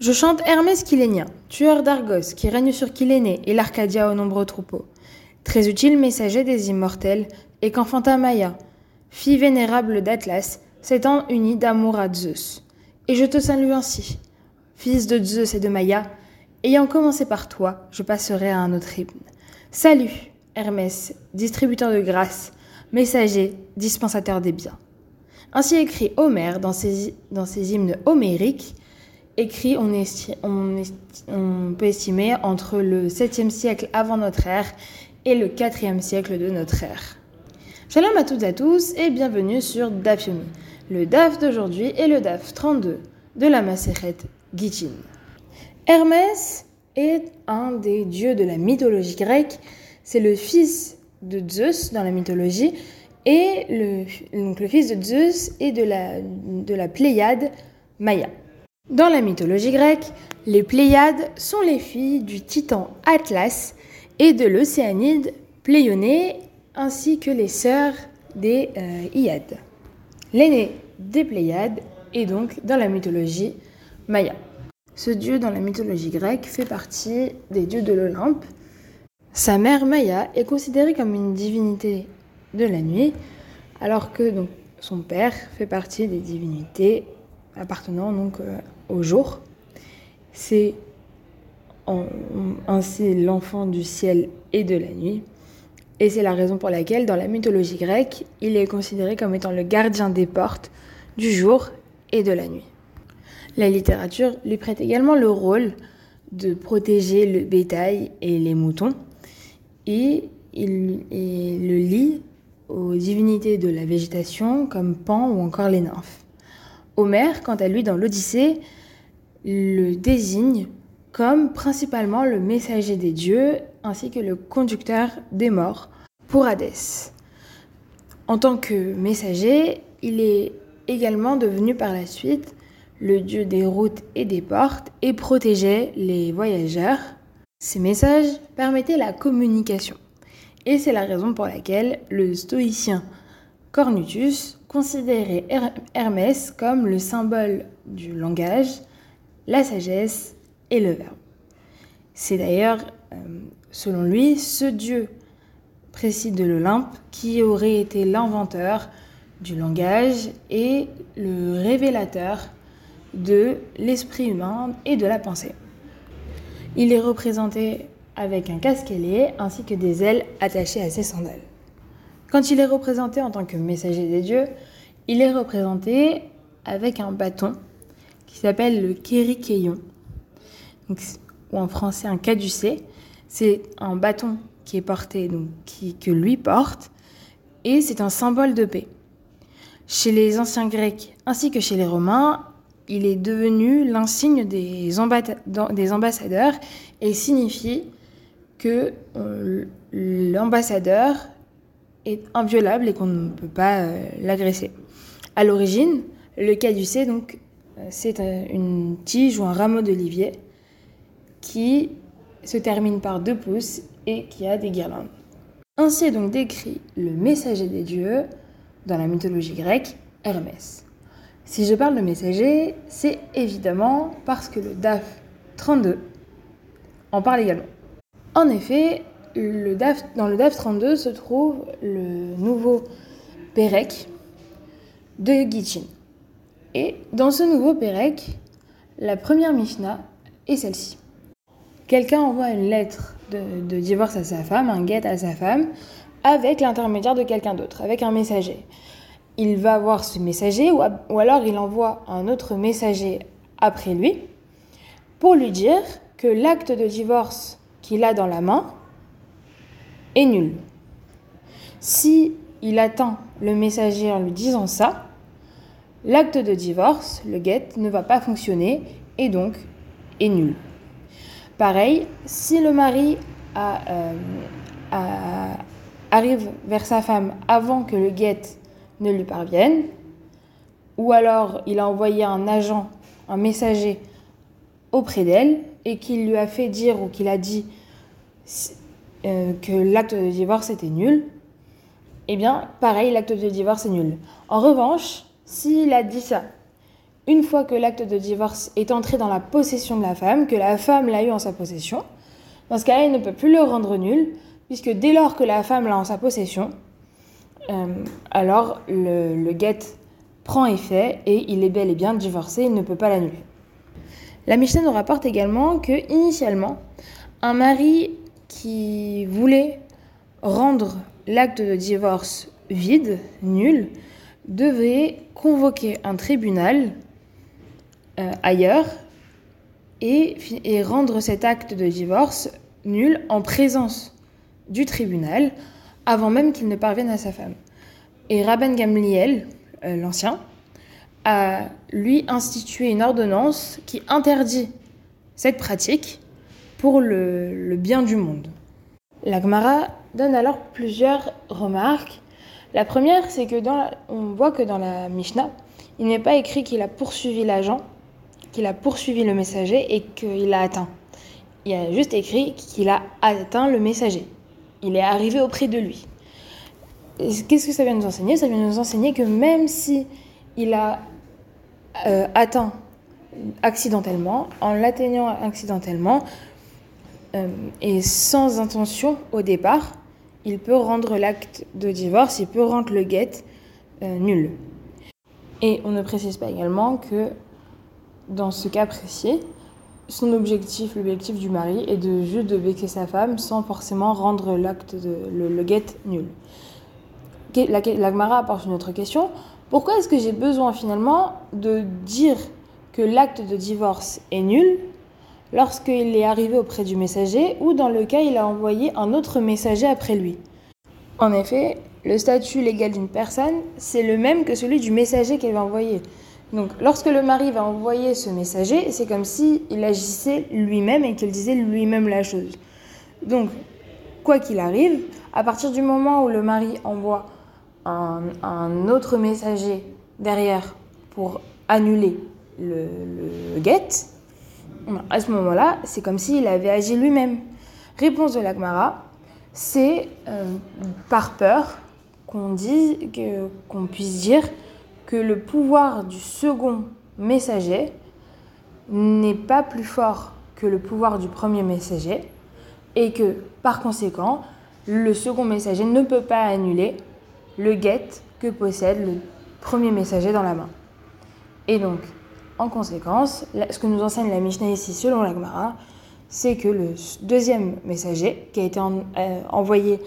Je chante Hermès Kylénien, tueur d'Argos, qui règne sur Kylénée et l'Arcadia aux nombreux troupeaux. Très utile messager des immortels, et qu'enfanta Maïa, fille vénérable d'Atlas, s'étant unie d'amour à Zeus. Et je te salue ainsi, fils de Zeus et de Maïa, ayant commencé par toi, je passerai à un autre hymne. Salut, Hermès, distributeur de grâce, messager, dispensateur des biens. Ainsi écrit Homère dans ses hymnes homériques, écrit, on, peut estimer, entre le 7e siècle avant notre ère et le 4e siècle de notre ère. Shalom à toutes et à tous et bienvenue sur DAF Yomi. Le DAF d'aujourd'hui est le DAF 32 de la Maseret Gittin. Hermès est un des dieux de la mythologie grecque. C'est le fils de Zeus dans la mythologie et le, donc le fils de Zeus et de la, de la Pléiade Maya. Dans la mythologie grecque, les Pléiades sont les filles du titan Atlas et de l'océanide Pléionée, ainsi que les sœurs des euh, Iades. L'aîné des Pléiades est donc dans la mythologie Maya. Ce dieu dans la mythologie grecque fait partie des dieux de l'Olympe. Sa mère Maya est considérée comme une divinité de la nuit, alors que son père fait partie des divinités appartenant donc euh, au jour. C'est ainsi l'enfant du ciel et de la nuit. Et c'est la raison pour laquelle, dans la mythologie grecque, il est considéré comme étant le gardien des portes du jour et de la nuit. La littérature lui prête également le rôle de protéger le bétail et les moutons, et il, le lie aux divinités de la végétation comme Pan ou encore les nymphes. Homère, quant à lui, dans l'Odyssée, le désigne comme principalement le messager des dieux ainsi que le conducteur des morts pour Hadès. En tant que messager, il est également devenu par la suite le dieu des routes et des portes et protégeait les voyageurs. Ces messages permettaient la communication. Et c'est la raison pour laquelle le stoïcien Cornutus considérait Hermès comme le symbole du langage, la sagesse et le verbe. C'est d'ailleurs, euh, selon lui, ce dieu précis de l'Olympe qui aurait été l'inventeur du langage et le révélateur de l'esprit humain et de la pensée. Il est représenté avec un casque ailé ainsi que des ailes attachées à ses sandales. Quand il est représenté en tant que messager des dieux, il est représenté avec un bâton qui s'appelle le kérikeion, ou en français un caducé. C'est un bâton qui est porté, donc qui, que lui porte, et c'est un symbole de paix. Chez les anciens Grecs ainsi que chez les Romains, il est devenu l'insigne des, ambassadeurs et signifie que euh, l'ambassadeur inviolable et qu'on ne peut pas euh, l'agresser. À l'origine, le caducée, donc, euh, c'est euh, une tige ou un rameau d'olivier qui se termine par deux pouces et qui a des guirlandes. Ainsi est donc décrit le messager des dieux dans la mythologie grecque, Hermès. Si je parle de messager, c'est évidemment parce que le DAF 32 en parle également. En effet, dans le DAF 32 se trouve le nouveau Pérec de Gitchin. Et dans ce nouveau Pérec, la première Mishnah est celle-ci. Quelqu'un envoie une lettre de, divorce à sa femme, un guet à sa femme, avec l'intermédiaire de quelqu'un d'autre, avec un messager. Il va voir ce messager ou alors il envoie un autre messager après lui pour lui dire que l'acte de divorce qu'il a dans la main nul. Si il attend le messager en lui disant ça, l'acte de divorce, le get, ne va pas fonctionner et donc est nul. Pareil, si le mari euh, arrive vers sa femme avant que le get ne lui parvienne, ou alors il a envoyé un agent, un messager auprès d'elle et qu'il lui a fait dire ou qu'il a dit euh, que l'acte de divorce était nul, eh bien, pareil, l'acte de divorce est nul. En revanche, s'il a dit ça, une fois que l'acte de divorce est entré dans la possession de la femme, que la femme l'a eu en sa possession, dans ce cas-là, il ne peut plus le rendre nul, puisque dès lors que la femme l'a en sa possession, euh, alors le, le prend effet et il est bel et bien divorcé, il ne peut pas l'annuler. La Mishnah nous rapporte également que initialement, un mari qui voulait rendre l'acte de divorce vide, nul, devait convoquer un tribunal euh, ailleurs et, rendre cet acte de divorce nul en présence du tribunal avant même qu'il ne parvienne à sa femme. Et Rabban Gamliel, euh, l'ancien, a lui institué une ordonnance qui interdit cette pratique pour le, bien du monde. La Gemara donne alors plusieurs remarques. La première, c'est que dans la, on voit que dans la Mishnah, il n'est pas écrit qu'il a poursuivi l'agent, qu'il a poursuivi le messager et qu'il a atteint. Il y a juste écrit qu'il a atteint le messager. Il est arrivé auprès de lui. Qu'est-ce que ça vient nous enseigner? Ça vient nous enseigner que même si il a euh, atteint accidentellement, en l'atteignant accidentellement et sans intention au départ, il peut rendre l'acte de divorce, il peut rendre le guet euh, nul. Et on ne précise pas également que dans ce cas précis, son objectif, l'objectif du mari, est juste de vexer sa femme sans forcément rendre l'acte de le, le guet nul. La, la Gemara apporte une autre question. Pourquoi est-ce que j'ai besoin finalement de dire que l'acte de divorce est nul lorsqu'il est arrivé auprès du messager ou dans le cas il a envoyé un autre messager après lui En effet, le statut légal d'une personne, c'est le même que celui du messager qu'elle va envoyer. Donc lorsque le mari va envoyer ce messager, c'est comme s'il il agissait lui-même et qu'il disait lui-même la chose. Donc, quoi qu'il arrive, à partir du moment où le mari envoie un, autre messager derrière pour annuler le, le guet, à ce moment-là, c'est comme s'il avait agi lui-même. Réponse de l'Agmara, c'est euh, par peur qu'on puisse dire que le pouvoir du second messager n'est pas plus fort que le pouvoir du premier messager et que par conséquent, le second messager ne peut pas annuler le guet que possède le premier messager dans la main. Et donc, en conséquence, ce que nous enseigne la Mishnah ici selon la Gemara, c'est que le deuxième messager qui a été euh, envoyé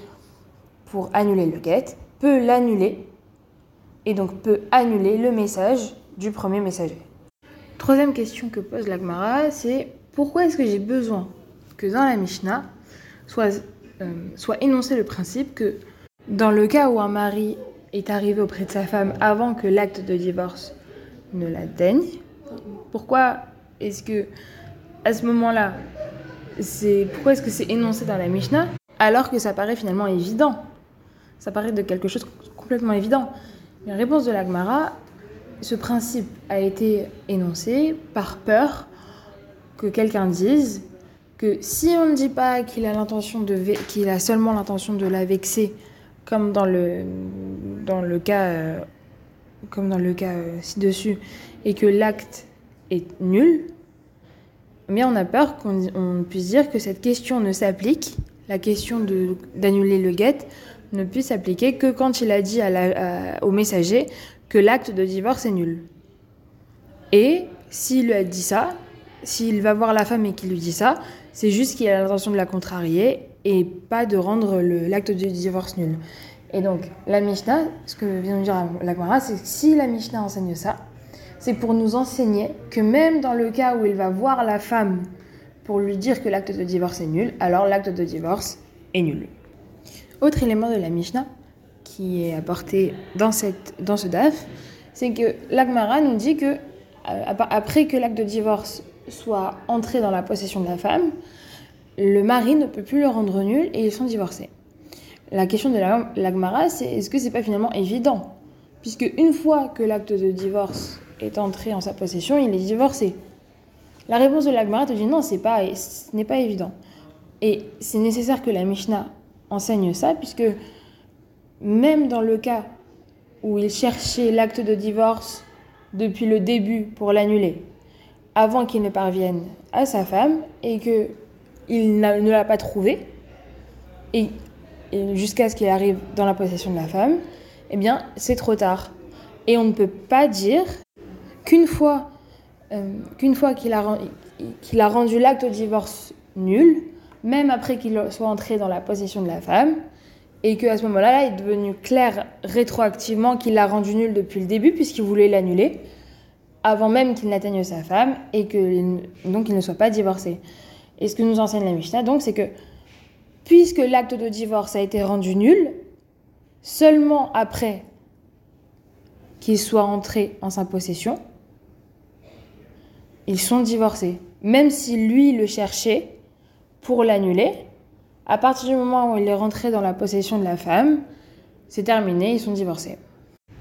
pour annuler le guet peut l'annuler et donc peut annuler le message du premier messager. Troisième question que pose la Gemara, c'est pourquoi est-ce que j'ai besoin que dans la Mishnah soit, euh, soit énoncé le principe que dans le cas où un mari est arrivé auprès de sa femme avant que l'acte de divorce ne l'atteigne, pourquoi est-ce que à ce moment-là, c'est pourquoi est-ce que c'est énoncé dans la Mishnah alors que ça paraît finalement évident? Ça paraît de quelque chose complètement évident. La réponse de l'Agmara, ce principe a été énoncé par peur que quelqu'un dise que si on ne dit pas qu'il a l'intention de qu'il a seulement l'intention de la vexer comme dans le, dans le cas, euh, comme dans le cas euh, ci-dessus, et que l'acte est nul, mais on a peur qu'on puisse dire que cette question ne s'applique, la question d'annuler le guet, ne puisse s'appliquer que quand il a dit au messager que l'acte de divorce est nul. Et s'il lui a dit ça, s'il va voir la femme et qu'il lui dit ça, c'est juste qu'il a l'intention de la contrarier et pas de rendre l'acte de divorce nul. Et donc, la Mishnah, ce que vient de dire la Gemara, c'est que si la Mishnah enseigne ça, c'est pour nous enseigner que même dans le cas où il va voir la femme pour lui dire que l'acte de divorce est nul, alors l'acte de divorce est nul. Autre élément de la Mishnah qui est apporté dans, cette, dans ce DAF, c'est que l'Agmara nous dit que après que l'acte de divorce soit entré dans la possession de la femme, le mari ne peut plus le rendre nul et ils sont divorcés. La question de l'Agmara, c'est est-ce que c'est pas finalement évident? Puisque une fois que l'acte de divorce est entré en sa possession, il est divorcé. La réponse de l'Agmara te dit non, c'est pas, ce n'est pas évident. Et c'est nécessaire que la Mishnah enseigne ça, puisque même dans le cas où il cherchait l'acte de divorce depuis le début pour l'annuler, avant qu'il ne parvienne à sa femme et que il ne l'a pas trouvé, et, jusqu'à ce qu'il arrive dans la possession de la femme, eh bien, c'est trop tard. Et on ne peut pas dire qu'une fois euh, qu'une fois qu'il a, rendu l'acte de divorce nul, même après qu'il soit entré dans la possession de la femme, et qu'à ce moment-là, là, il est devenu clair rétroactivement qu'il l'a rendu nul depuis le début, puisqu'il voulait l'annuler, avant même qu'il n'atteigne sa femme, et que donc ne soit pas divorcé. Et ce que nous enseigne la Mishnah, donc, c'est que puisque l'acte de divorce a été rendu nul, seulement après qu'il soit entré en sa possession, ils sont divorcés. Même si lui le cherchait pour l'annuler, à partir du moment où il est rentré dans la possession de la femme, c'est terminé, ils sont divorcés.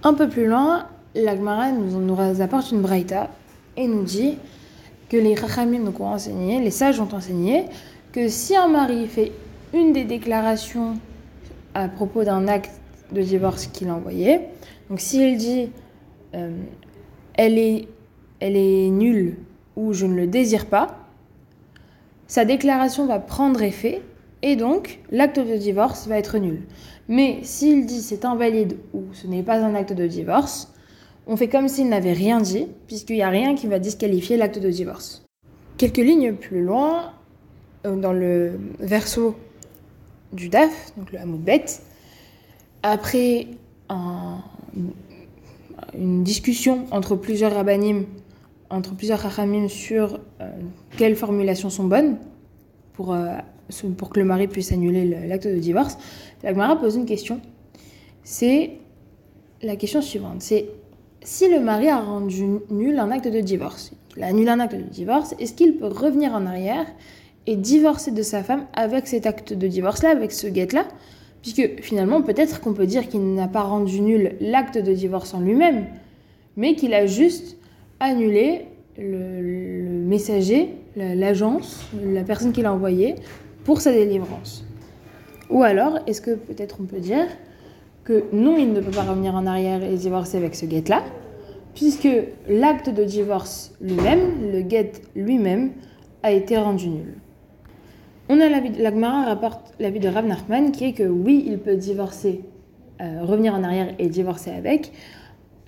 Un peu plus loin, l'Agmara nous, nous apporte une braïta et nous dit que les Rachamim nous ont enseigné, les sages ont enseigné, que si un mari fait une des déclarations à propos d'un acte de divorce qu'il a envoyé, donc s'il dit euh, elle, est, elle est nulle ou je ne le désire pas, sa déclaration va prendre effet et donc l'acte de divorce va être nul. Mais s'il dit c'est invalide ou ce n'est pas un acte de divorce, on fait comme s'il n'avait rien dit, puisqu'il n'y a rien qui va disqualifier l'acte de divorce. Quelques lignes plus loin, euh, dans le verso du DAF, donc le Hamoudbet, après une discussion entre plusieurs rabbinim entre plusieurs rachamim sur euh, quelles formulations sont bonnes pour, euh, pour que le mari puisse annuler l'acte de divorce, la Gemara pose une question. C'est la question suivante. C'est si le mari a rendu nul un acte de divorce, il a annulé un acte de divorce, est-ce qu'il peut revenir en arrière et divorcer de sa femme avec cet acte de divorce-là, avec ce guet-là? Puisque finalement, peut-être qu'on peut dire qu'il n'a pas rendu nul l'acte de divorce en lui-même, mais qu'il a juste annuler le, messager, l'agence, la, personne qui l'a envoyé pour sa délivrance. Ou alors, est-ce que peut-être on peut dire que non, il ne peut pas revenir en arrière et divorcer avec ce guet-là, puisque l'acte de divorce lui-même, le guet lui-même, a été rendu nul. On a l'avis, l'Agmara rapporte l'avis de Rav Nachman qui est que oui, il peut divorcer, euh, revenir en arrière et divorcer avec,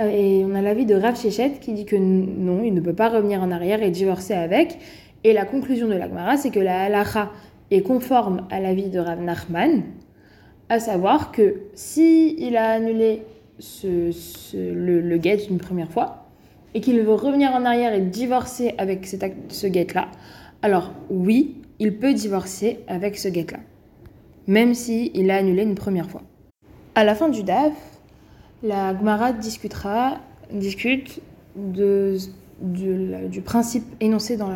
et on a l'avis de Rav Shechet qui dit que non, il ne peut pas revenir en arrière et divorcer avec. Et la conclusion de l'Agmara, c'est que la halacha est conforme à l'avis de Rav Nachman, à savoir que si il a annulé le, le guet une première fois et qu'il veut revenir en arrière et divorcer avec ce guet-là, alors oui, il peut divorcer avec ce guet-là, même s'il il a annulé une première fois. À la fin du DAF, la Gemara discutera, discute de, du principe énoncé dans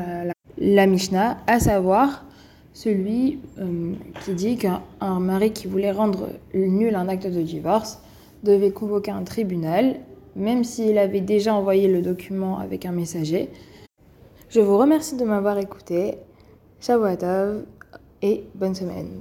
la, Mishnah, à savoir celui euh, qui dit qu'un mari qui voulait rendre nul un acte de divorce devait convoquer un tribunal, même s'il avait déjà envoyé le document avec un messager. Je vous remercie de m'avoir écouté. Shavuot et bonne semaine.